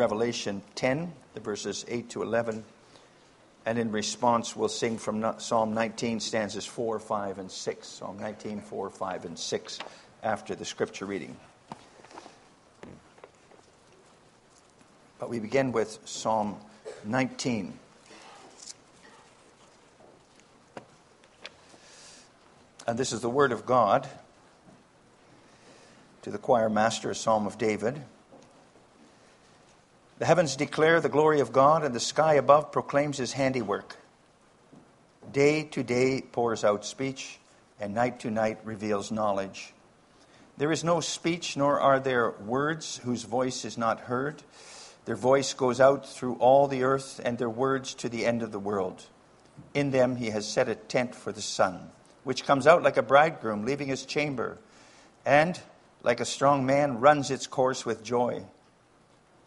Revelation 10, the verses 8 to 11. And in response, we'll sing from Psalm 19, stanzas 4, 5, and 6. Psalm 19, 4, 5, and 6 after the scripture reading. But we begin with Psalm 19. And this is the word of God to the choir master, a psalm of David. The heavens declare the glory of God, and the sky above proclaims his handiwork. Day to day pours out speech, and night to night reveals knowledge. There is no speech, nor are there words whose voice is not heard. Their voice goes out through all the earth, and their words to the end of the world. In them he has set a tent for the sun, which comes out like a bridegroom leaving his chamber, and, like a strong man, runs its course with joy.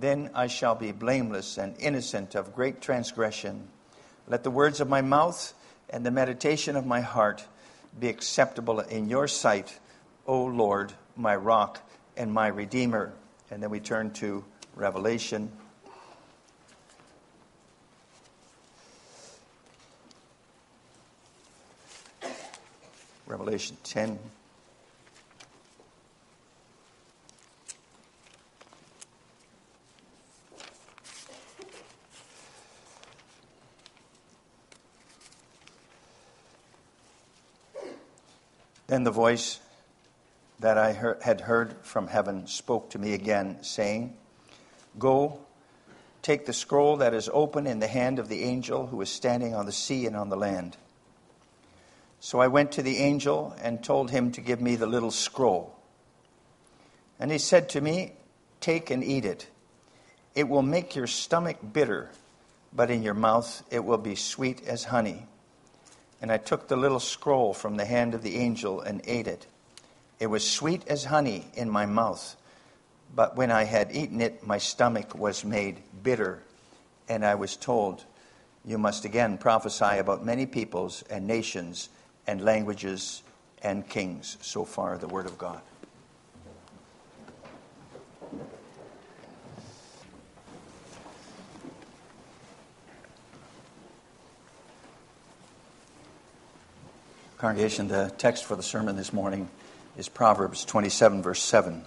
Then I shall be blameless and innocent of great transgression. Let the words of my mouth and the meditation of my heart be acceptable in your sight, O Lord, my rock and my redeemer. And then we turn to Revelation. Revelation 10. Then the voice that I had heard from heaven spoke to me again, saying, Go, take the scroll that is open in the hand of the angel who is standing on the sea and on the land. So I went to the angel and told him to give me the little scroll. And he said to me, Take and eat it. It will make your stomach bitter, but in your mouth it will be sweet as honey. And I took the little scroll from the hand of the angel and ate it. It was sweet as honey in my mouth, but when I had eaten it, my stomach was made bitter. And I was told, You must again prophesy about many peoples and nations and languages and kings. So far, the Word of God. Congregation, the text for the sermon this morning is Proverbs 27, verse 7.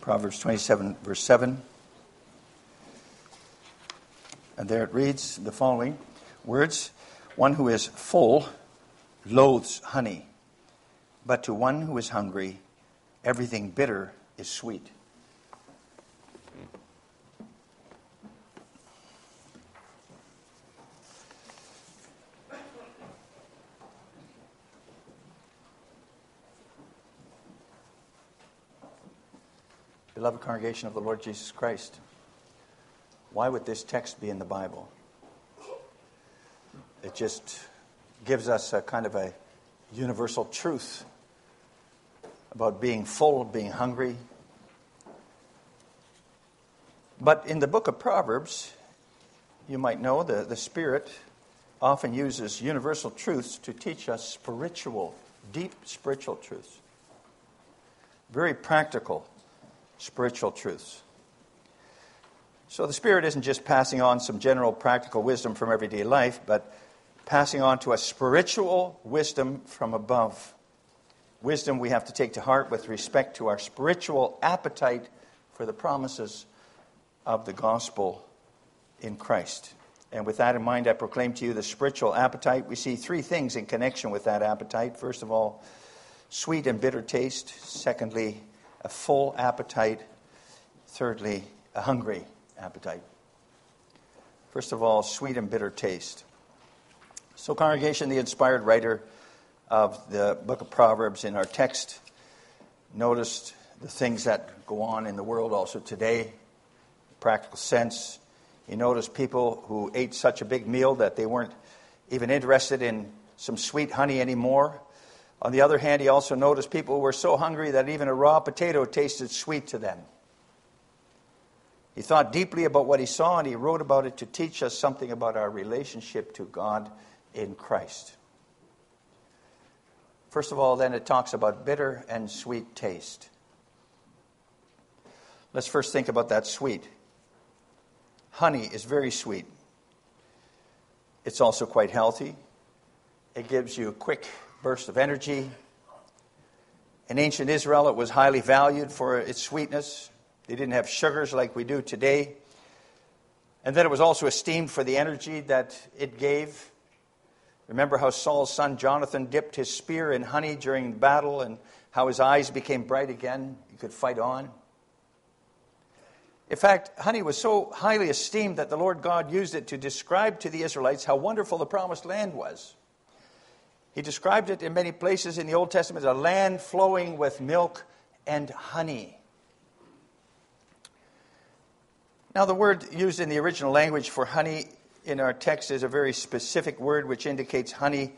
Proverbs 27, verse 7. And there it reads the following words One who is full loathes honey, but to one who is hungry, everything bitter is sweet. Beloved congregation of the Lord Jesus Christ, why would this text be in the Bible? It just gives us a kind of a universal truth about being full, being hungry. But in the book of Proverbs, you might know the, the Spirit often uses universal truths to teach us spiritual, deep spiritual truths. Very practical spiritual truths. So the Spirit isn't just passing on some general practical wisdom from everyday life, but passing on to us spiritual wisdom from above. wisdom we have to take to heart with respect to our spiritual appetite for the promises of the gospel in Christ. And with that in mind, I proclaim to you the spiritual appetite. We see three things in connection with that appetite. First of all, sweet and bitter taste. Secondly, a full appetite. Thirdly, a hungry appetite. First of all, sweet and bitter taste. So, congregation, the inspired writer of the book of Proverbs in our text noticed the things that go on in the world also today, practical sense. He noticed people who ate such a big meal that they weren't even interested in some sweet honey anymore. On the other hand, he also noticed people were so hungry that even a raw potato tasted sweet to them. He thought deeply about what he saw and he wrote about it to teach us something about our relationship to God in Christ. First of all, then it talks about bitter and sweet taste. Let's first think about that sweet. Honey is very sweet. It's also quite healthy. It gives you quick burst of energy. In ancient Israel, it was highly valued for its sweetness. They didn't have sugars like we do today. And then it was also esteemed for the energy that it gave. Remember how Saul's son Jonathan dipped his spear in honey during the battle and how his eyes became bright again? He could fight on. In fact, honey was so highly esteemed that the Lord God used it to describe to the Israelites how wonderful the promised land was. He described it in many places in the Old Testament as a land flowing with milk and honey. Now, the word used in the original language for honey in our text is a very specific word which indicates honey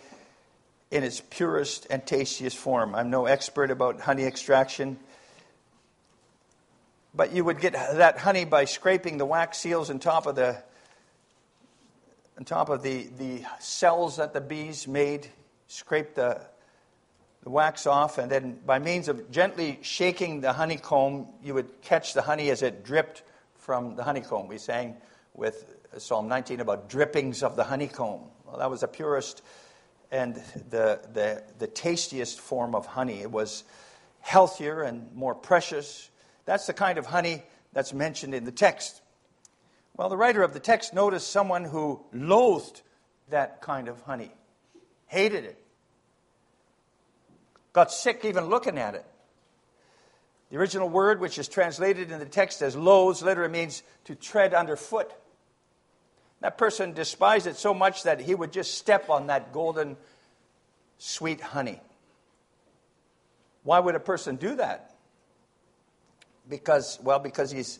in its purest and tastiest form. I'm no expert about honey extraction, but you would get that honey by scraping the wax seals on top of the on top of the, the cells that the bees made, scrape the, the wax off, and then by means of gently shaking the honeycomb, you would catch the honey as it dripped from the honeycomb. We sang with Psalm 19 about drippings of the honeycomb. Well, that was the purest and the, the, the tastiest form of honey. It was healthier and more precious. That's the kind of honey that's mentioned in the text. Well, the writer of the text noticed someone who loathed that kind of honey, hated it, got sick even looking at it. The original word, which is translated in the text as loathes, literally means to tread underfoot. That person despised it so much that he would just step on that golden, sweet honey. Why would a person do that? Because, well, because he's,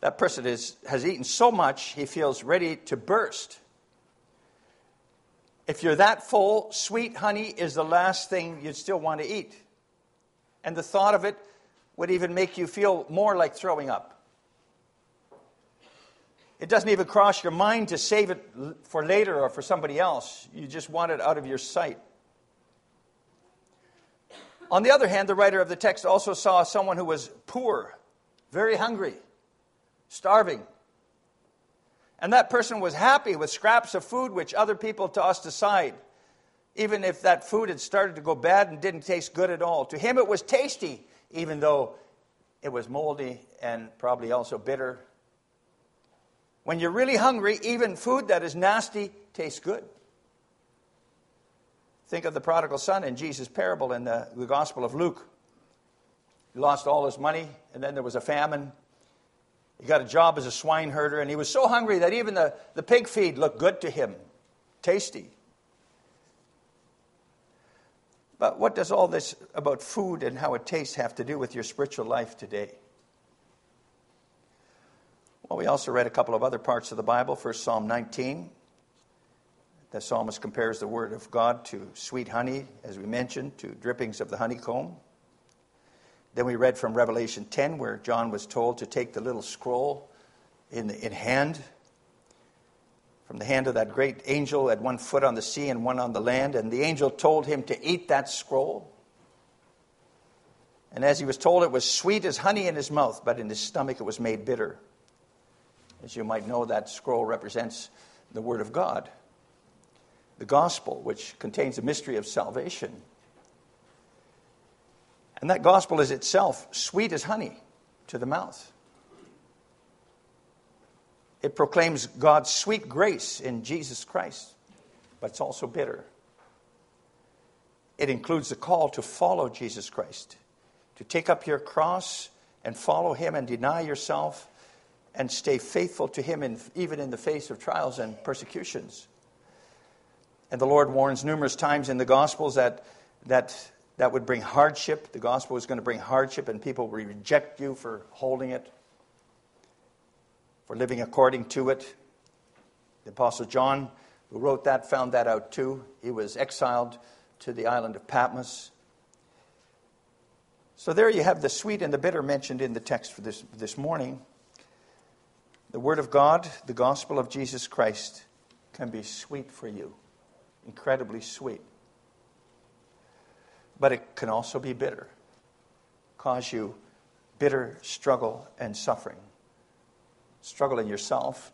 that person is, has eaten so much, he feels ready to burst. If you're that full, sweet honey is the last thing you'd still want to eat. And the thought of it would even make you feel more like throwing up. It doesn't even cross your mind to save it for later or for somebody else. You just want it out of your sight. On the other hand, the writer of the text also saw someone who was poor, very hungry, starving. And that person was happy with scraps of food which other people tossed aside, even if that food had started to go bad and didn't taste good at all. To him, it was tasty, even though it was moldy and probably also bitter when you're really hungry, even food that is nasty tastes good. Think of the prodigal son in Jesus' parable in the, the Gospel of Luke. He lost all his money, and then there was a famine. He got a job as a swine herder, and he was so hungry that even the, the pig feed looked good to him, tasty. But what does all this about food and how it tastes have to do with your spiritual life today? Well, we also read a couple of other parts of the Bible. First, Psalm 19. The psalmist compares the word of God to sweet honey, as we mentioned, to drippings of the honeycomb. Then we read from Revelation 10, where John was told to take the little scroll in, in hand, from the hand of that great angel at one foot on the sea and one on the land. And the angel told him to eat that scroll. And as he was told, it was sweet as honey in his mouth, but in his stomach it was made bitter. As you might know, that scroll represents the Word of God, the gospel, which contains the mystery of salvation. And that gospel is itself sweet as honey to the mouth. It proclaims God's sweet grace in Jesus Christ, but it's also bitter. It includes the call to follow Jesus Christ, to take up your cross and follow Him and deny yourself and stay faithful to Him in, even in the face of trials and persecutions. And the Lord warns numerous times in the Gospels that, that that would bring hardship. The gospel is going to bring hardship, and people will reject you for holding it, for living according to it. The Apostle John, who wrote that, found that out too. He was exiled to the island of Patmos. So there you have the sweet and the bitter mentioned in the text for this, this morning. The Word of God, the gospel of Jesus Christ, can be sweet for you, incredibly sweet. But it can also be bitter, cause you bitter struggle and suffering. Struggle in yourself,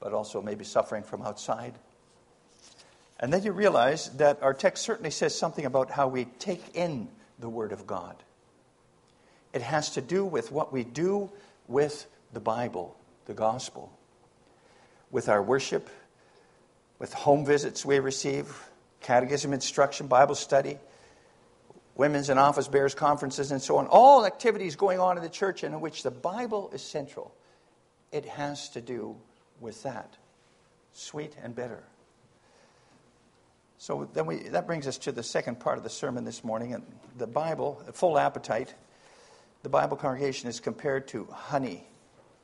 but also maybe suffering from outside. And then you realize that our text certainly says something about how we take in the Word of God. It has to do with what we do with the Bible, the gospel, with our worship, with home visits we receive, catechism instruction, Bible study, women's and office bearers conferences, and so on. All activities going on in the church and in which the Bible is central. It has to do with that sweet and bitter. So then we, that brings us to the second part of the sermon this morning. And the Bible, full appetite, the Bible congregation is compared to honey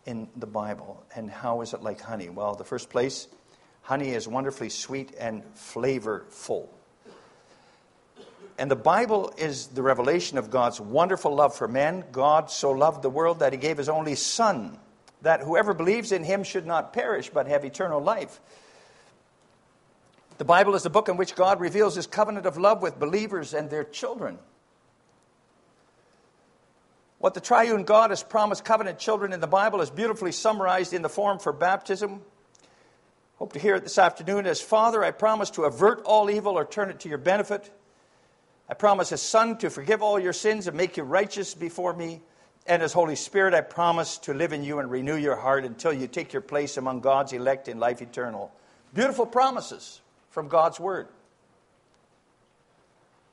in the Bible. And how is it like honey? Well, the first place, honey is wonderfully sweet and flavorful. And the Bible is the revelation of God's wonderful love for men. God so loved the world that he gave his only Son, that whoever believes in him should not perish but have eternal life. The Bible is the book in which God reveals his covenant of love with believers and their children. What the triune God has promised covenant children in the Bible is beautifully summarized in the form for baptism. Hope to hear it this afternoon as Father, I promise to avert all evil or turn it to your benefit. I promise as Son to forgive all your sins and make you righteous before me. And as Holy Spirit, I promise to live in you and renew your heart until you take your place among God's elect in life eternal. Beautiful promises from God's Word.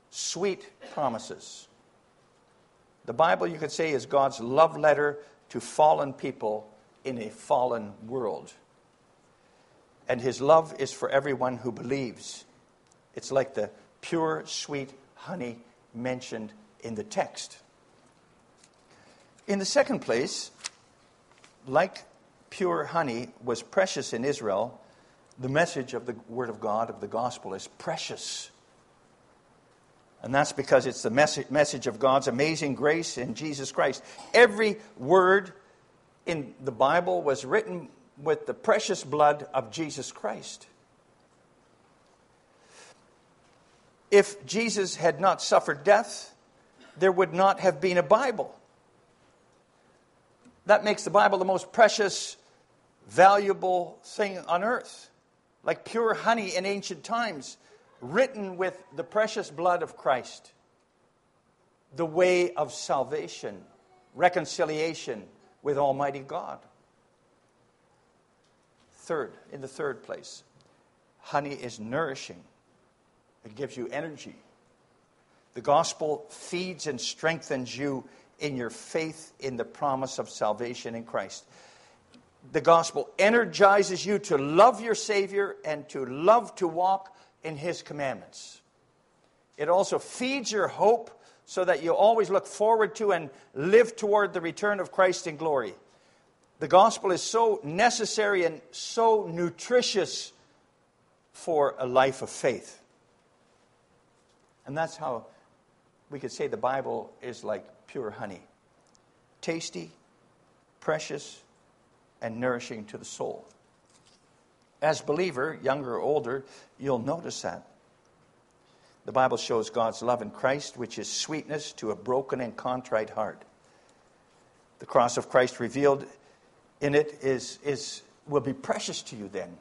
Sweet promises. The Bible, you could say, is God's love letter to fallen people in a fallen world. And His love is for everyone who believes. It's like the pure, sweet honey mentioned in the text. In the second place, like pure honey was precious in Israel, the message of the Word of God, of the gospel, is precious. And that's because it's the message of God's amazing grace in Jesus Christ. Every word in the Bible was written with the precious blood of Jesus Christ. If Jesus had not suffered death, there would not have been a Bible. That makes the Bible the most precious, valuable thing on earth. Like pure honey in ancient times, written with the precious blood of Christ. The way of salvation, reconciliation with Almighty God. Third, in the third place, honey is nourishing. It gives you energy. The gospel feeds and strengthens you in your faith in the promise of salvation in Christ. The gospel energizes you to love your Savior and to love to walk in His commandments. It also feeds your hope so that you always look forward to and live toward the return of Christ in glory. The gospel is so necessary and so nutritious for a life of faith. And that's how we could say the Bible is like pure honey tasty, precious, and nourishing to the soul. As believer, younger or older, you'll notice that. The Bible shows God's love in Christ, which is sweetness to a broken and contrite heart. The cross of Christ revealed in it is, is, will be precious to you then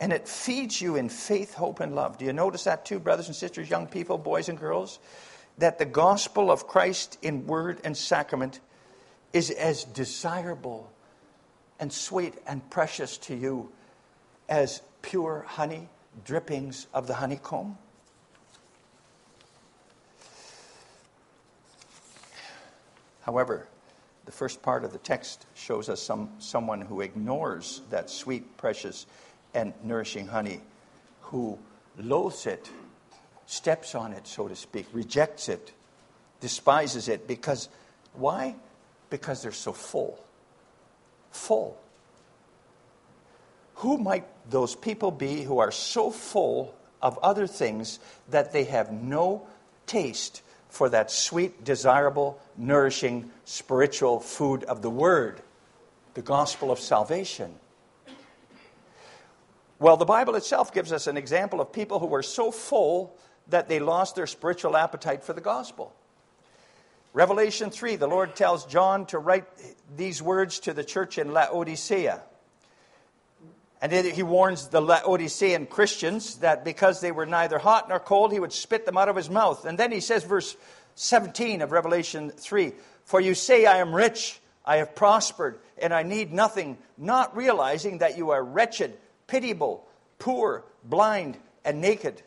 and it feeds you in faith, hope, and love. Do you notice that too, brothers and sisters, young people, boys and girls? that the gospel of Christ in word and sacrament is as desirable and sweet and precious to you as pure honey, drippings of the honeycomb? However, the first part of the text shows us some, someone who ignores that sweet, precious, and nourishing honey, who loathes it, steps on it, so to speak, rejects it, despises it. Because, why? Because they're so full. Full. Who might those people be who are so full of other things that they have no taste for that sweet, desirable, nourishing, spiritual food of the Word, the gospel of salvation. Well, the Bible itself gives us an example of people who were so full that they lost their spiritual appetite for the gospel. Revelation 3, the Lord tells John to write these words to the church in Laodicea. And he warns the Laodicean Christians that because they were neither hot nor cold, he would spit them out of his mouth. And then he says, verse 17 of Revelation 3 For you say, I am rich, I have prospered, and I need nothing, not realizing that you are wretched, pitiable, poor, blind, and naked.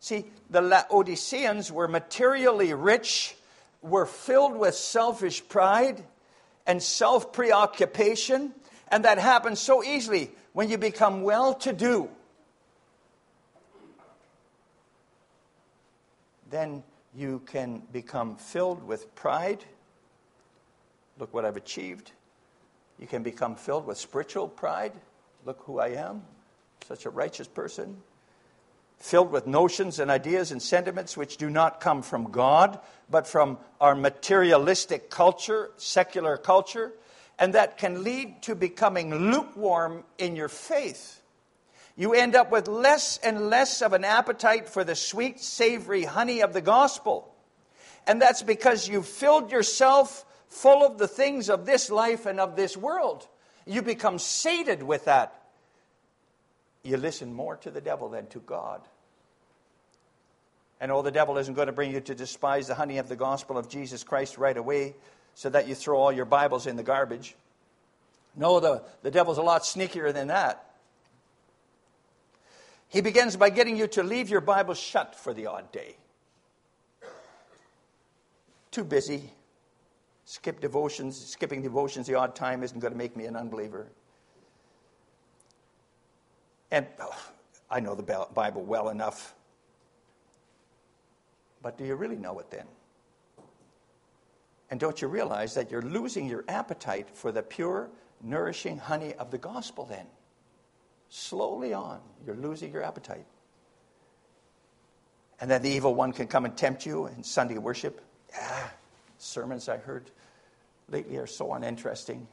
See, the Laodiceans were materially rich, were filled with selfish pride and self preoccupation, and that happens so easily when you become well to do, then you can become filled with pride. Look what I've achieved. You can become filled with spiritual pride. Look who I am, such a righteous person. Filled with notions and ideas and sentiments which do not come from God, but from our materialistic culture, secular culture, and that can lead to becoming lukewarm in your faith. You end up with less and less of an appetite for the sweet, savory honey of the gospel. And that's because you've filled yourself full of the things of this life and of this world. You become sated with that. You listen more to the devil than to God. And oh, the devil isn't going to bring you to despise the honey of the gospel of Jesus Christ right away so that you throw all your Bibles in the garbage. No, the, the devil's a lot sneakier than that. He begins by getting you to leave your Bible shut for the odd day. Too busy. Skip devotions. Skipping devotions the odd time isn't going to make me an unbeliever. And oh, I know the Bible well enough. But do you really know it then? And don't you realize that you're losing your appetite for the pure, nourishing honey of the gospel then? Slowly on, you're losing your appetite. And then the evil one can come and tempt you in Sunday worship. Ah, sermons I heard lately are so uninteresting.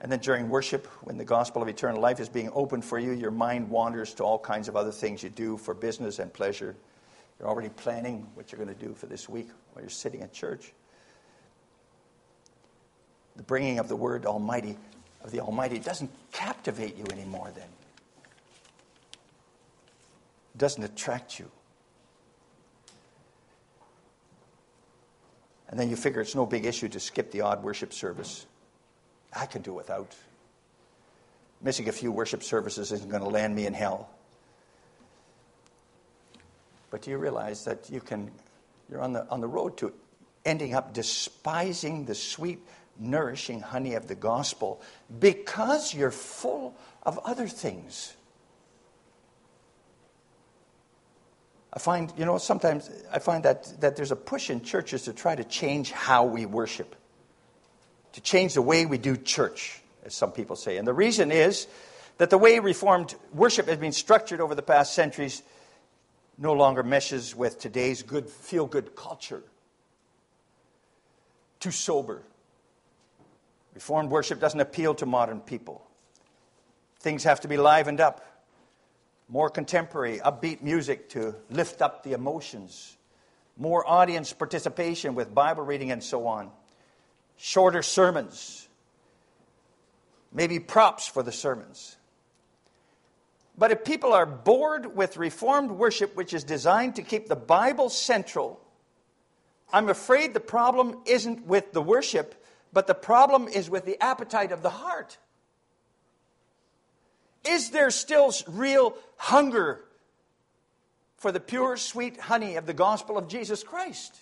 And then during worship, when the gospel of eternal life is being opened for you, your mind wanders to all kinds of other things you do for business and pleasure. You're already planning what you're going to do for this week while you're sitting at church. The bringing of the word Almighty of the Almighty doesn't captivate you anymore then. It doesn't attract you. And then you figure it's no big issue to skip the odd worship service. I can do without. Missing a few worship services isn't going to land me in hell. But do you realize that you can, you're on the, on the road to ending up despising the sweet, nourishing honey of the gospel because you're full of other things? I find, you know, sometimes I find that, that there's a push in churches to try to change how we worship, to change the way we do church, as some people say. And the reason is that the way Reformed worship has been structured over the past centuries no longer meshes with today's good feel good culture. Too sober. Reformed worship doesn't appeal to modern people. Things have to be livened up. More contemporary, upbeat music to lift up the emotions. More audience participation with Bible reading and so on. Shorter sermons. Maybe props for the sermons. But if people are bored with Reformed worship, which is designed to keep the Bible central, I'm afraid the problem isn't with the worship, but the problem is with the appetite of the heart. Is there still real hunger for the pure, sweet honey of the gospel of Jesus Christ?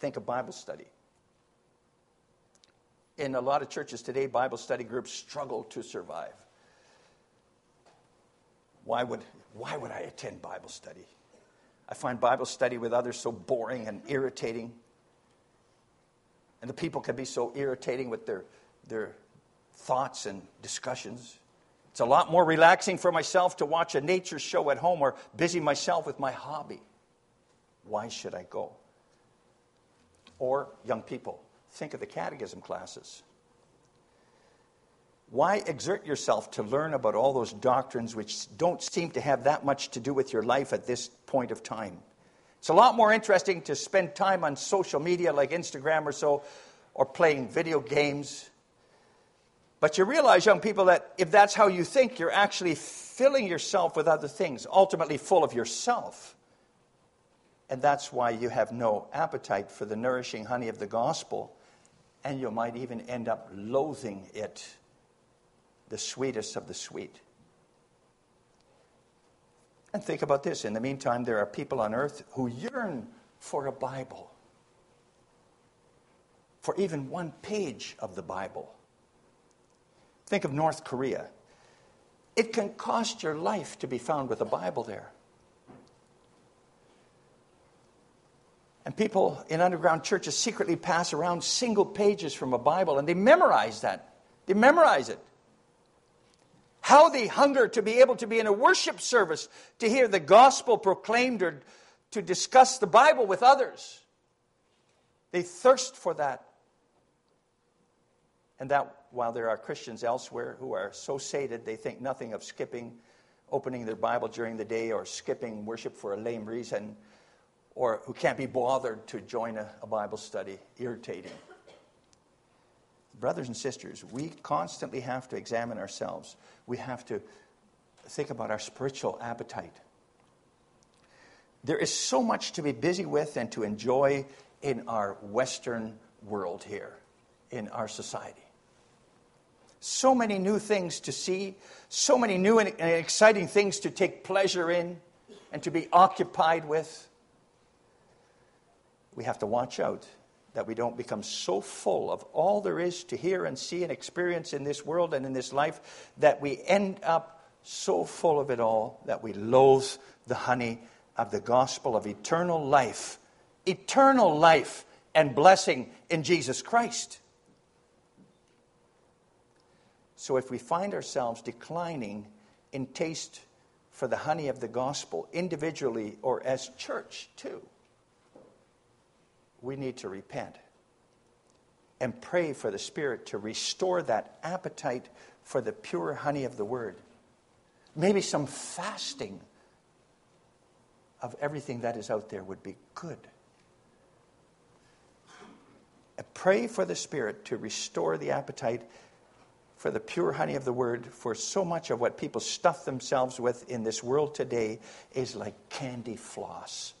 Think of Bible study. In a lot of churches today, Bible study groups struggle to survive. Why would, why would I attend Bible study? I find Bible study with others so boring and irritating. And the people can be so irritating with their, their thoughts and discussions. It's a lot more relaxing for myself to watch a nature show at home or busy myself with my hobby. Why should I go? Or, young people, think of the catechism classes. Why exert yourself to learn about all those doctrines which don't seem to have that much to do with your life at this point of time? It's a lot more interesting to spend time on social media like Instagram or so, or playing video games but you realize, young people, that if that's how you think, you're actually filling yourself with other things, ultimately full of yourself. And that's why you have no appetite for the nourishing honey of the gospel, and you might even end up loathing it, the sweetest of the sweet. And think about this in the meantime, there are people on earth who yearn for a Bible, for even one page of the Bible. Think of North Korea. It can cost your life to be found with a Bible there. And people in underground churches secretly pass around single pages from a Bible and they memorize that. They memorize it. How they hunger to be able to be in a worship service, to hear the gospel proclaimed or to discuss the Bible with others. They thirst for that. And that while there are Christians elsewhere who are so sated they think nothing of skipping opening their Bible during the day or skipping worship for a lame reason, or who can't be bothered to join a, a Bible study, irritating. Brothers and sisters, we constantly have to examine ourselves. We have to think about our spiritual appetite. There is so much to be busy with and to enjoy in our Western world here, in our society. So many new things to see, so many new and exciting things to take pleasure in and to be occupied with. We have to watch out that we don't become so full of all there is to hear and see and experience in this world and in this life that we end up so full of it all that we loathe the honey of the gospel of eternal life, eternal life and blessing in Jesus Christ. So if we find ourselves declining in taste for the honey of the gospel, individually or as church too, we need to repent and pray for the Spirit to restore that appetite for the pure honey of the Word. Maybe some fasting of everything that is out there would be good. Pray for the Spirit to restore the appetite for the pure honey of the word, for so much of what people stuff themselves with in this world today is like candy floss.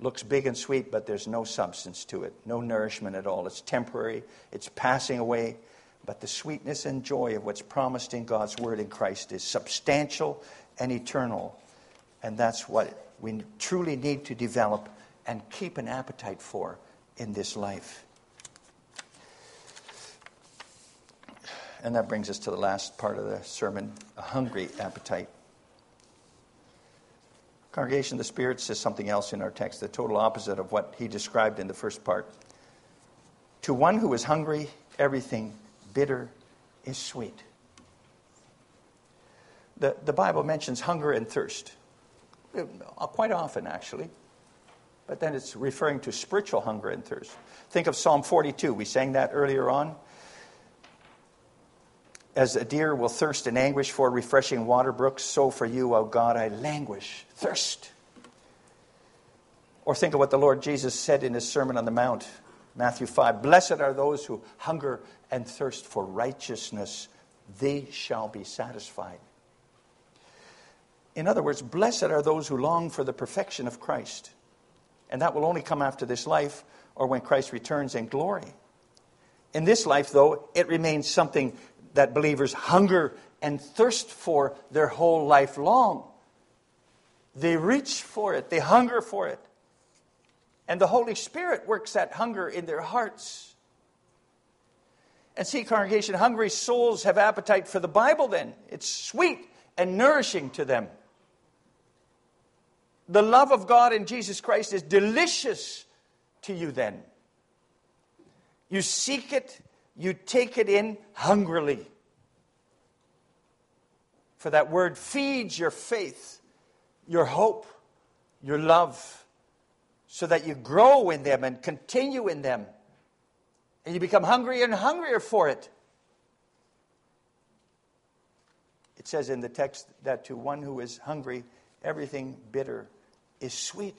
Looks big and sweet, but there's no substance to it, no nourishment at all. It's temporary, it's passing away. But the sweetness and joy of what's promised in God's word in Christ is substantial and eternal. And that's what we truly need to develop and keep an appetite for in this life. And that brings us to the last part of the sermon a hungry appetite. Congregation, the Spirit says something else in our text, the total opposite of what he described in the first part. To one who is hungry, everything bitter is sweet. The, the Bible mentions hunger and thirst, uh, quite often, actually. But then it's referring to spiritual hunger and thirst. Think of Psalm 42. We sang that earlier on. As a deer will thirst in anguish for refreshing water brooks, so for you, O God, I languish, thirst. Or think of what the Lord Jesus said in his Sermon on the Mount Matthew 5 Blessed are those who hunger and thirst for righteousness, they shall be satisfied. In other words, blessed are those who long for the perfection of Christ. And that will only come after this life or when Christ returns in glory. In this life, though, it remains something that believers hunger and thirst for their whole life long. They reach for it, they hunger for it. And the Holy Spirit works that hunger in their hearts. And see, congregation, hungry souls have appetite for the Bible then. It's sweet and nourishing to them. The love of God in Jesus Christ is delicious to you then. You seek it, you take it in hungrily. For that word feeds your faith, your hope, your love, so that you grow in them and continue in them. And you become hungrier and hungrier for it. It says in the text that to one who is hungry, everything bitter is sweet.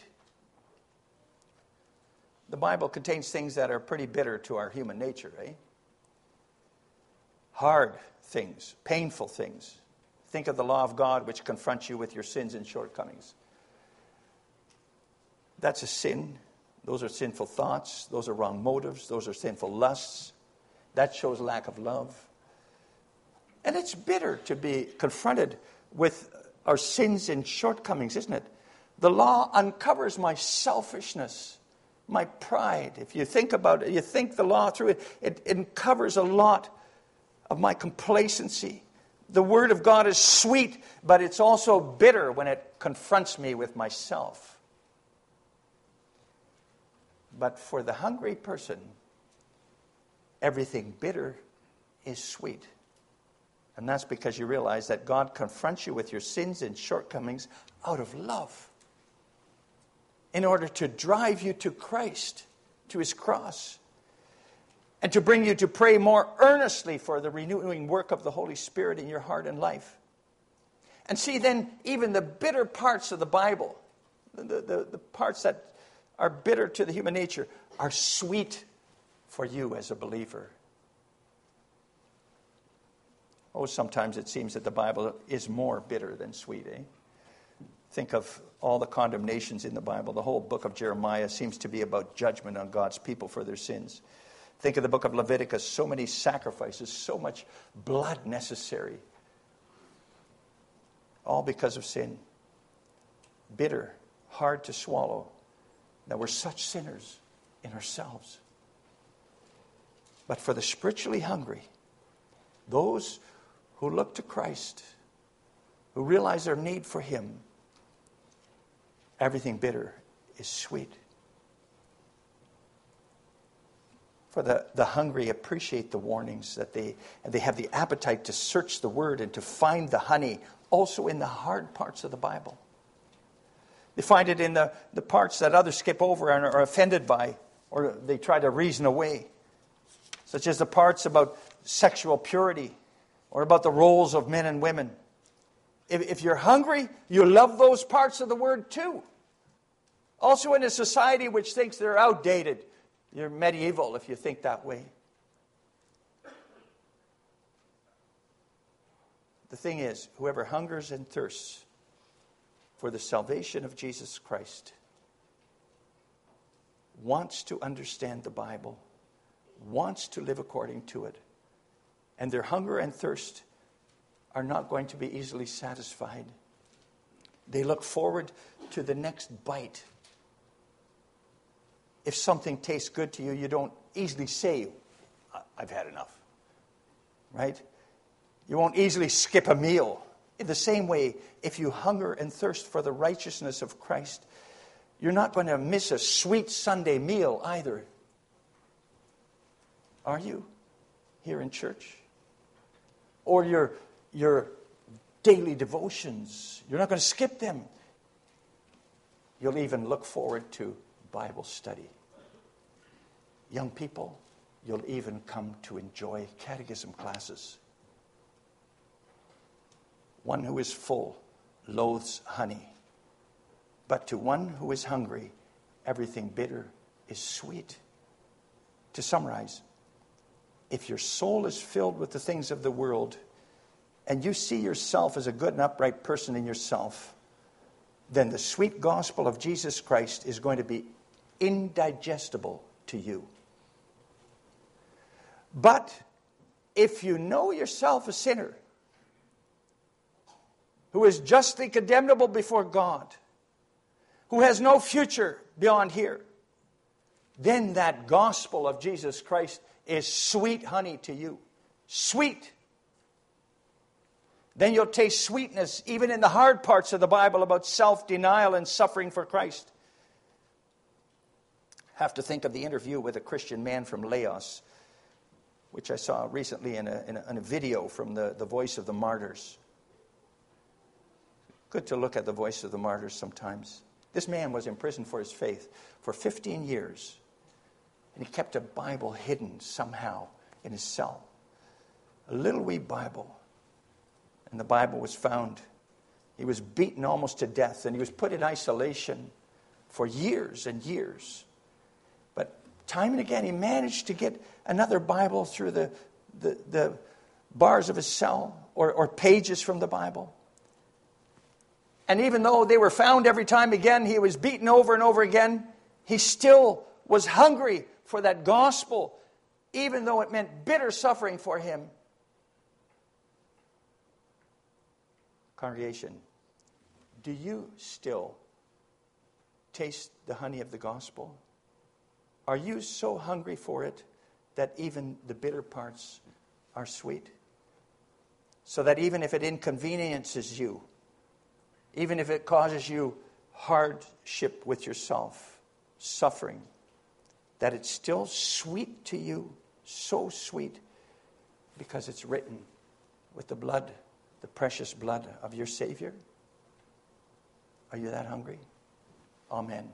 The Bible contains things that are pretty bitter to our human nature, eh? Hard things, painful things. Think of the law of God which confronts you with your sins and shortcomings. That's a sin. Those are sinful thoughts. Those are wrong motives. Those are sinful lusts. That shows lack of love. And it's bitter to be confronted with our sins and shortcomings, isn't it? The law uncovers my selfishness, my pride. If you think about it, you think the law through it, it, uncovers a lot of my complacency. The Word of God is sweet, but it's also bitter when it confronts me with myself. But for the hungry person, everything bitter is sweet. And that's because you realize that God confronts you with your sins and shortcomings out of love in order to drive you to Christ, to his cross, and to bring you to pray more earnestly for the renewing work of the Holy Spirit in your heart and life. And see, then, even the bitter parts of the Bible, the, the, the parts that are bitter to the human nature, are sweet for you as a believer. Oh, sometimes it seems that the Bible is more bitter than sweet, eh? Think of all the condemnations in the Bible. The whole book of Jeremiah seems to be about judgment on God's people for their sins. Think of the book of Leviticus so many sacrifices, so much blood necessary. All because of sin. Bitter, hard to swallow that we're such sinners in ourselves. But for the spiritually hungry, those who look to Christ, who realize their need for Him, everything bitter is sweet. For the, the hungry appreciate the warnings that they, and they have the appetite to search the word and to find the honey also in the hard parts of the Bible. They find it in the, the parts that others skip over and are offended by, or they try to reason away, such as the parts about sexual purity or about the roles of men and women. If, if you're hungry, you love those parts of the word too. Also, in a society which thinks they're outdated, you're medieval if you think that way. The thing is, whoever hungers and thirsts for the salvation of Jesus Christ wants to understand the Bible, wants to live according to it, and their hunger and thirst are not going to be easily satisfied. They look forward to the next bite if something tastes good to you, you don't easily say, I've had enough. Right? You won't easily skip a meal. In the same way, if you hunger and thirst for the righteousness of Christ, you're not going to miss a sweet Sunday meal either. Are you? Here in church? Or your, your daily devotions. You're not going to skip them. You'll even look forward to Bible study. Young people, you'll even come to enjoy catechism classes. One who is full loathes honey, but to one who is hungry, everything bitter is sweet. To summarize, if your soul is filled with the things of the world and you see yourself as a good and upright person in yourself, then the sweet gospel of Jesus Christ is going to be indigestible to you. But if you know yourself a sinner who is justly condemnable before God, who has no future beyond here, then that gospel of Jesus Christ is sweet honey to you. Sweet. Then you'll taste sweetness even in the hard parts of the Bible about self denial and suffering for Christ. Have to think of the interview with a Christian man from Laos, which I saw recently in a, in a, in a video from the, the Voice of the Martyrs. Good to look at the Voice of the Martyrs sometimes. This man was in prison for his faith for 15 years, and he kept a Bible hidden somehow in his cell. A little wee Bible. And the Bible was found. He was beaten almost to death, and he was put in isolation for years and years. Time and again, he managed to get another Bible through the, the, the bars of his cell or, or pages from the Bible. And even though they were found every time again, he was beaten over and over again, he still was hungry for that gospel, even though it meant bitter suffering for him. Congregation, do you still taste the honey of the gospel? Are you so hungry for it that even the bitter parts are sweet? So that even if it inconveniences you, even if it causes you hardship with yourself, suffering, that it's still sweet to you, so sweet, because it's written with the blood, the precious blood of your Savior? Are you that hungry? Amen.